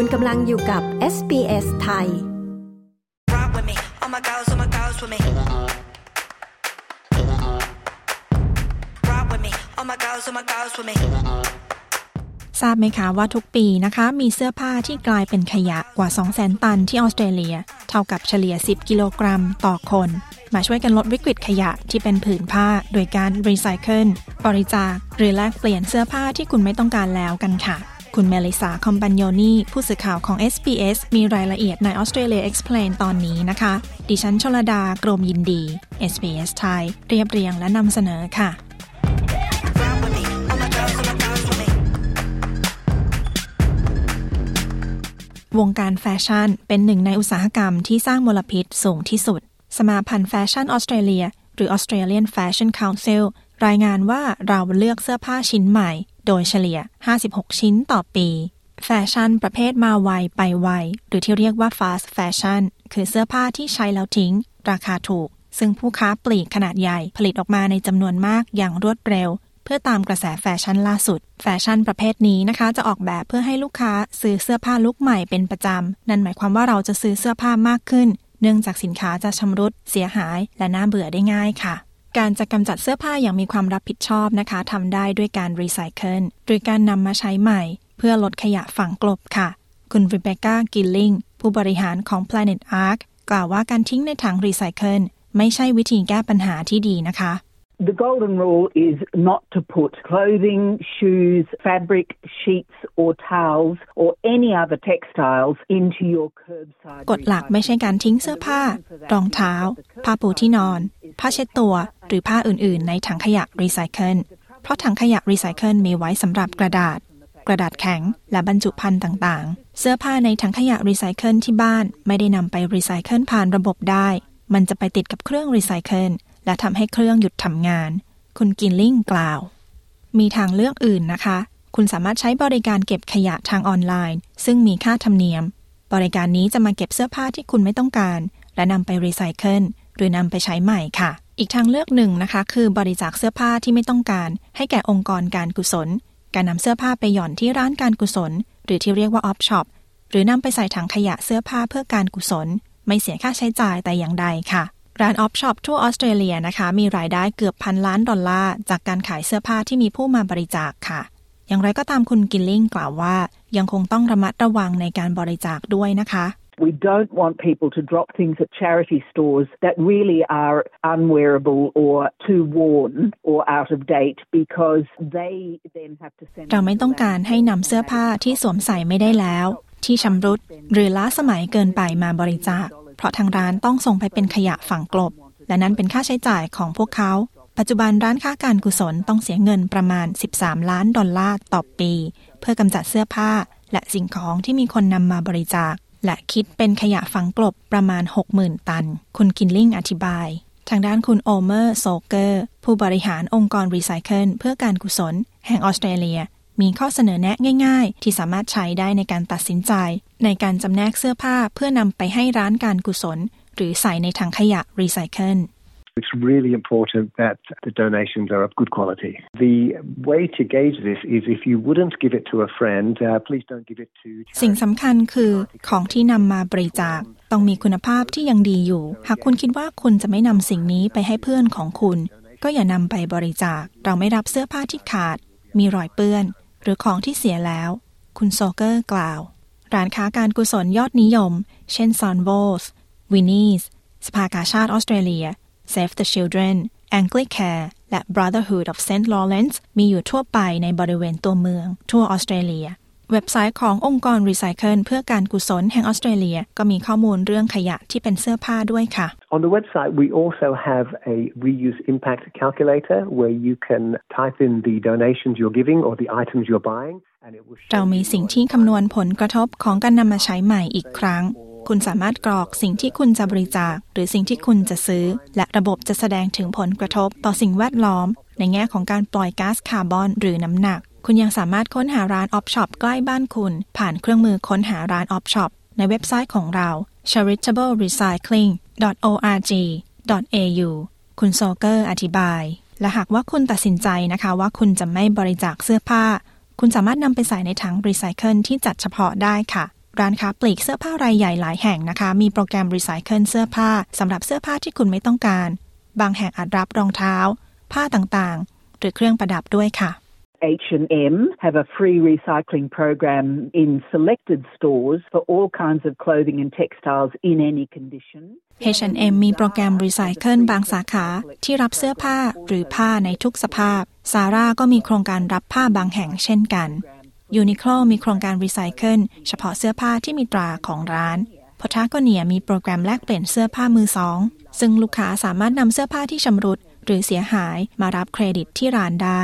คุณกำลังอยู่กับ SBS ไทย ทราบไหมคะว่าทุกปีนะคะ มีเสื้อผ้าที่กลายเป็นขยะกว่า 200,000 ตันที่ออสเตรเลีย เท่ากับเฉลี่ย 10 กิโลกรัมต่อคน มาช่วยกันลดวิกฤตขยะที่เป็นผืนผ้าโดยการรีไซเคิลบริจาคหรือแลกเปลี่ยนเสื้อผ้าที่คุณไม่ต้องการแล้วกันค่ะ คุณเมลิสาคอมปันโยนีผู้สื่อข่าวของ SBS มีรายละเอียดใน Australia Explain ตอนนี้นะคะ ดิฉันชลดากรมยินดี SBS ไทย เรียบเรียงและนำเสนอค่ะวงการแฟชั่นเป็นหนึ่งในอุตสาหกรรมที่สร้างมลพิษสูงที่สุด สมาพันธ์แฟชั่นออสเตรเลีย หรือ Australian Fashion Council รายงานว่าเราเลือกเสื้อผ้าชิ้นใหม่ โดยเฉลี่ย 56 ชิ้นต่อปี แฟชั่นประเภทมาไวไปไว หรือที่เรียกว่า fast fashion คือเสื้อผ้าที่ใช้แล้วทิ้ง ราคาถูก ซึ่งผู้ค้าปลีกขนาดใหญ่ผลิตออกมาในจำนวนมากอย่างรวดเร็ว เพื่อตามกระแสแฟชั่นล่าสุด แฟชั่นประเภทนี้นะคะ จะออกแบบเพื่อให้ลูกค้าซื้อเสื้อผ้าลุคใหม่เป็นประจำ นั่นหมายความว่าเราจะซื้อเสื้อผ้ามากขึ้น เนื่องจากสินค้าจะชำรุดเสียหาย และน่าเบื่อได้ง่ายค่ะ การจะกำจัดเสื้อผ้าอย่างมีความรับผิดชอบนะคะทำได้ด้วยการรีไซเคิลหรือการนำมาใช้ใหม่ เพื่อลดขยะฝังกลบค่ะ คุณริเบคก้ากิลลิงผู้บริหารของ Planet Ark กล่าวว่าการทิ้งในถังรีไซเคิลไม่ใช่วิธีแก้ปัญหาที่ดีนะคะ The golden rule is not to put clothing, shoes, fabric, sheets, or towels, or any other textiles into your curbside. กฎหลักไม่ใช่การทิ้งเสื้อผ้า รองเท้า ผ้าปูที่นอน ผ้าเช็ดตัว หรือผ้าอื่น ๆ ในถังขยะรีไซเคิล เพราะถังขยะรีไซเคิลมีไว้สำหรับกระดาษ กระดาษแข็ง และบรรจุภัณฑ์ต่าง ๆ เสื้อผ้าในถังขยะรีไซเคิลที่บ้านไม่ได้นำไปรีไซเคิลผ่านระบบได้ มันจะไปติดกับเครื่องรีไซเคิลและทำให้เครื่องหยุดทำงาน คุณกิลลิงกล่าว มีทางเลือกอื่นนะคะ คุณสามารถใช้บริการเก็บขยะทางออนไลน์ ซึ่งมีค่าธรรมเนียม บริการนี้จะมาเก็บเสื้อผ้าที่คุณไม่ต้องการ และนำไปรีไซเคิลหรือนำไปใช้ใหม่ค่ะ อีกทางเลือกหนึ่งนะคะ คือบริจาคเสื้อผ้าที่ไม่ต้องการ ให้แก่องค์กรการกุศล การนำเสื้อผ้าไปหย่อนที่ร้านการกุศล หรือที่เรียกว่า op shop หรือนำไปใส่ถังขยะเสื้อผ้าเพื่อการกุศล ไม่เสียค่าใช้จ่ายแต่อย่างใดค่ะ ร้าน op shop ทั่วออสเตรเลียนะคะ มีรายได้เกือบพันล้านดอลลาร์จากการขายเสื้อผ้าที่มีผู้มาบริจาคค่ะ อย่างไรก็ตามคุณกิลลิงกล่าวว่า ยังคงต้องระมัดระวังในการบริจาคด้วยนะคะ We don't want people to drop things at charity stores that really are unwearable or too worn or out of date because they then have to send เราไม่ต้องการให้นำเสื้อผ้าที่สวมใส่ไม่ได้แล้ว ที่ชำรุดหรือล้าสมัยเกินไปมาบริจาค เพราะทางร้านต้องส่งไปเป็นขยะฝังกลบ และนั้นเป็นค่าใช้จ่ายของพวกเขา ปัจจุบันร้านค้าการกุศลต้องเสียเงินประมาณ 13 ล้านดอลลาร์ต่อปี เพื่อกำจัดเสื้อผ้าและสิ่งของที่มีคนนำมาบริจาค และคิดเป็นขยะฝังกลบประมาณ 60,000 ตัน คุณกินลิงอธิบาย ทางด้านคุณโอเมอร์โซเกอร์ ผู้บริหารองค์กรรีไซเคิลเพื่อการกุศล แห่งออสเตรเลีย มีข้อเสนอแนะง่าย ๆ ที่สามารถใช้ได้ในการตัดสินใจ ในการจำแนกเสื้อผ้าเพื่อนำไปให้ร้านการกุศล หรือใส่ในถังขยะรีไซเคิล It's really important that the donations are of good quality. The way to gauge this is if you wouldn't give it to a friend, uh, please don't give it to สิ่งสำคัญคือของที่นำมาบริจาคต้องมีคุณภาพที่ยังดีอยู่ หากคุณคิดว่าคุณจะไม่นำสิ่งนี้ไปให้เพื่อนของคุณ ก็อย่านำไปบริจาค เราไม่รับเสื้อผ้าที่ขาด มีรอยเปื้อน หรือของที่เสียแล้ว คุณโซเกอร์กล่าว ร้านค้าการกุศลยอดนิยม เช่น Salvos Vinnies สภากาชาติออสเตรเลีย Save the Children Anglicare และ Brotherhood of St. Laurence มีอยู่ทั่วไปในบริเวณตัวเมือง ทั่วออสเตรเลีย เว็บไซต์ขององค์กรรีไซเคิลเพื่อการกุศลแห่งออสเตรเลียก็มีข้อมูลเรื่องขยะที่เป็นเสื้อผ้าด้วยค่ะ On the website, we also have a reuse impact calculator where you can type in the donations you're giving or the items you're buying, and it will show เรามีสิ่งที่คำนวณผลกระทบของการนำมาใช้ใหม่อีกครั้ง คุณสามารถกรอกสิ่งที่คุณจะบริจาค หรือสิ่งที่คุณจะซื้อ และระบบจะแสดงถึงผลกระทบต่อสิ่งแวดล้อม ในแง่ของการปล่อยก๊าซคาร์บอนหรือน้ำหนัก คุณยังสามารถค้นหาร้าน op shop ใกล้บ้านคุณ ผ่านเครื่องมือค้นหาร้าน op shop ในเว็บไซต์ของเรา charitablerecycling.org.au คุณโซเกอร์อธิบาย และหากว่าคุณตัดสินใจนะคะว่าคุณจะไม่บริจาคเสื้อผ้า คุณสามารถนำไปใส่ในถังรีไซเคิลที่จัดเฉพาะได้ค่ะ ร้านค้าปลีกเสื้อผ้ารายใหญ่หลายแห่งนะคะ มีโปรแกรมรีไซเคิลเสื้อผ้าสำหรับเสื้อผ้าที่คุณไม่ต้องการ บางแห่งอาจรับรองเท้า ผ้าต่างๆ หรือเครื่องประดับด้วยค่ะ H&M have a free recycling program in selected stores for all kinds of clothing and textiles in any condition. H&M มีโปรแกรมรีไซเคิลบางสาขาที่รับเสื้อผ้าหรือผ้าในทุกสภาพ Zara ก็มีโครงการรับผ้าบางแห่งเช่นกัน Uniqlo มีโครงการรีไซเคิลเฉพาะเสื้อผ้าที่มีตราของร้านพทากเนียมีโปรแกรมแลกเปลี่ยนเสื้อผ้ามือสอง ซึ่งลูกค้าสามารถนำเสื้อผ้าที่ชำรุด หรือเสียหายมารับเครดิตที่ร้านได้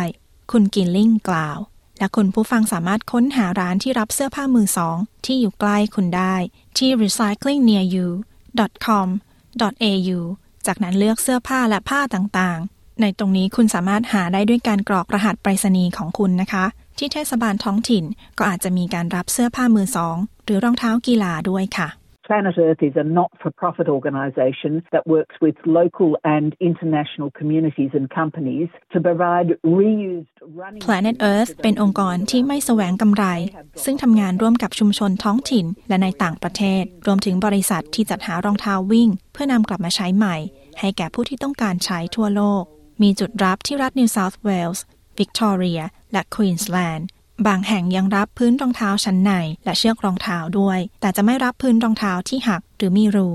คุณกินลิงกล่าว และคุณผู้ฟังสามารถค้นหาร้านที่รับเสื้อผ้ามือสอง ที่อยู่ใกล้คุณได้ ที่ recyclingnearyou.com.au จากนั้นเลือกเสื้อผ้าและผ้าต่างๆ ในตรงนี้คุณสามารถหาได้ด้วยการกรอกรหัสไปรษณีย์ของคุณนะคะ ที่เทศบาลท้องถิ่นก็อาจจะมีการรับเสื้อผ้ามือสอง หรือรองเท้ากีฬาด้วยค่ะ Planet Earth is a not-for-profit organisation that works with local and international communities and companies to provide reused running Planet Earth เป็นองค์กรที่ไม่แสวงกำไร ซึ่งทำงานร่วมกับชุมชนท้องถิ่นและในต่างประเทศ รวมถึงบริษัทที่จัดหารองเท้าวิ่ง เพื่อนำกลับมาใช้ใหม่ ให้แก่ผู้ที่ต้องการใช้ทั่วโลก มีจุดรับที่รัฐ New South Wales Victoria และ Queensland บางแห่งยังรับพื้นรองเท้าชั้นใน และเชือกรองเท้าด้วย แต่จะไม่รับพื้นรองเท้าที่หักหรือมีรู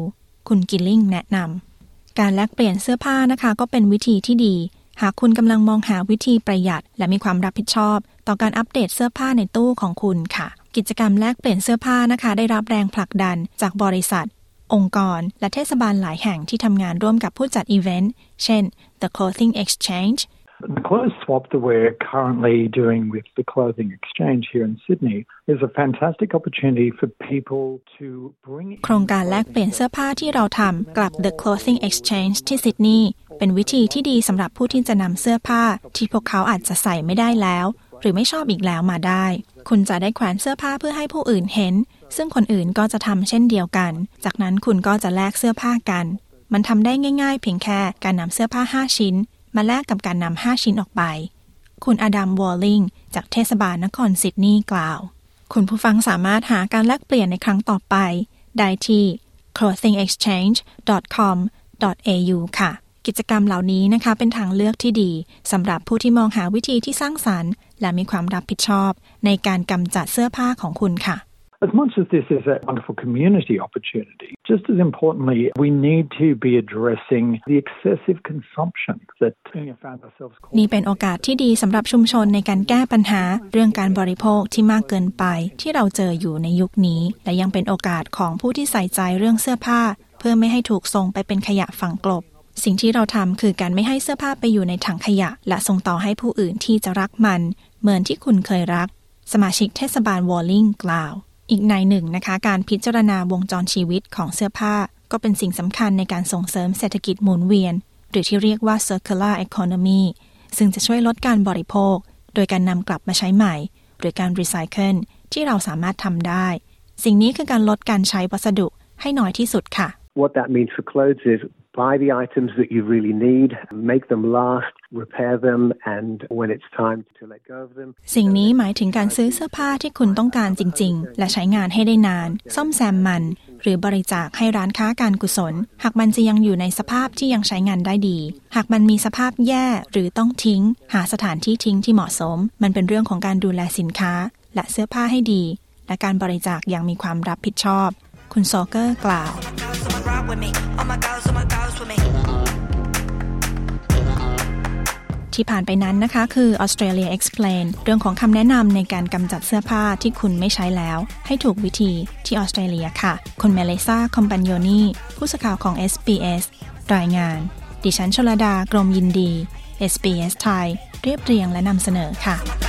คุณกิลลิงแนะนำการแลกเปลี่ยนเสื้อผ้านะคะก็เป็นวิธีที่ดี หากคุณกำลังมองหาวิธีประหยัด และมีความรับผิดชอบ ต่อการอัปเดตเสื้อผ้าในตู้ของคุณค่ะ กิจกรรมแลกเปลี่ยนเสื้อผ้านะคะ ได้รับแรงผลักดันจากบริษัท องค์กร และเทศบาลหลายแห่งที่ทำงานร่วมกับผู้จัดอีเวนต์ เช่น The Clothing Exchange The clothes swap that we're currently doing with the Clothing Exchange here in Sydney is a fantastic opportunity for people to bring โครงการแลกเปลี่ยนเสื้อผ้าที่เราทำกลับ The Clothing Exchange ที่ซิดนีย์เป็นวิธีที่ดีสำหรับผู้ที่จะนำเสื้อผ้า ที่พวกเขาอาจจะใส่ไม่ได้แล้ว หรือไม่ชอบอีกแล้วมาได้ คุณจะได้แขวนเสื้อผ้าเพื่อให้ผู้อื่นเห็น ซึ่งคนอื่นก็จะทำเช่นเดียวกัน จากนั้นคุณก็จะแลกเสื้อผ้ากัน มันทำได้ง่าย ๆ เพียงแค่การนำเสื้อผ้า 5 ชิ้น มาแลกกับการนำ5ชิ้นออกไป คุณอดัมวอลลิงจากเทศบาลนครซิดนีย์กล่าว คุณผู้ฟังสามารถหาการแลกเปลี่ยนในครั้งต่อไป ได้ที่ clothingexchange.com.au ค่ะ กิจกรรมเหล่านี้นะคะเป็นทางเลือกที่ดีสำหรับผู้ที่มองหาวิธีที่สร้างสรรค์ และมีความรับผิดชอบ ในการกำจัดเสื้อผ้าของคุณค่ะ As much as this is a wonderful community opportunity, just as importantly, we need to be addressing the excessive consumption that we found ourselves นี่เป็นโอกาสที่ดีสำหรับชุมชนในการแก้ปัญหาเรื่องการบริโภคที่มากเกินไป ที่เราเจออยู่ในยุคนี้ และยังเป็นโอกาสของผู้ที่ใส่ใจเรื่องเสื้อผ้า เพื่อไม่ให้ถูกส่งไปเป็นขยะฝังกลบสิ่งที่เราทำคือการไม่ให้เสื้อผ้าไปอยู่ในถังขยะ และส่งต่อให้ผู้อื่นที่จะรักมัน เหมือนที่คุณเคยรัก สมาชิกเทศบาลวอลลิงกล่าว อีกในหนึ่งนะคะ การพิจารณาวงจรชีวิตของเสื้อผ้า ก็เป็นสิ่งสำคัญในการส่งเสริมเศรษฐกิจหมุนเวียน หรือที่เรียกว่า circular economy ซึ่งจะช่วยลดการบริโภค โดยการนำกลับมาใช้ใหม่ หรือการรีไซเคิลที่เราสามารถทำได้ สิ่งนี้คือการลดการใช้วัสดุให้น้อยที่สุดค่ะ What that means for clothes is buy the items that you really need, make them last, repair them, and when it's time to let go of them. สิ่งนี้หมายถึงการซื้อเสื้อผ้าที่คุณต้องการจริง ๆ และใช้งานให้ได้นาน ซ่อมแซมมัน หรือบริจาคให้ร้านค้าการกุศล หากมันจะยังอยู่ในสภาพที่ยังใช้งานได้ดี หากมันมีสภาพแย่หรือต้องทิ้ง หาสถานที่ทิ้งที่เหมาะสม มันเป็นเรื่องของการดูแลสินค้า และเสื้อผ้าให้ดี และการบริจาคอย่างมีความรับผิดชอบ คุณโซเกอร์กล่าว with me. All my girls, all my girls with me. ที่ผ่านไปนั้นนะคะ คือ Australia Explain เรื่องของคำแนะนำในการกำจัดเสื้อผ้าที่คุณไม่ใช้แล้ว ให้ถูกวิธีที่ออสเตรเลียค่ะ คุณเมเลซ่าคอมปันโยนีผู้สื่อข่าวของ SBS รายงาน ดิฉันชลดากรมยินดี SBS ไทย เรียบเรียงและนำเสนอค่ะ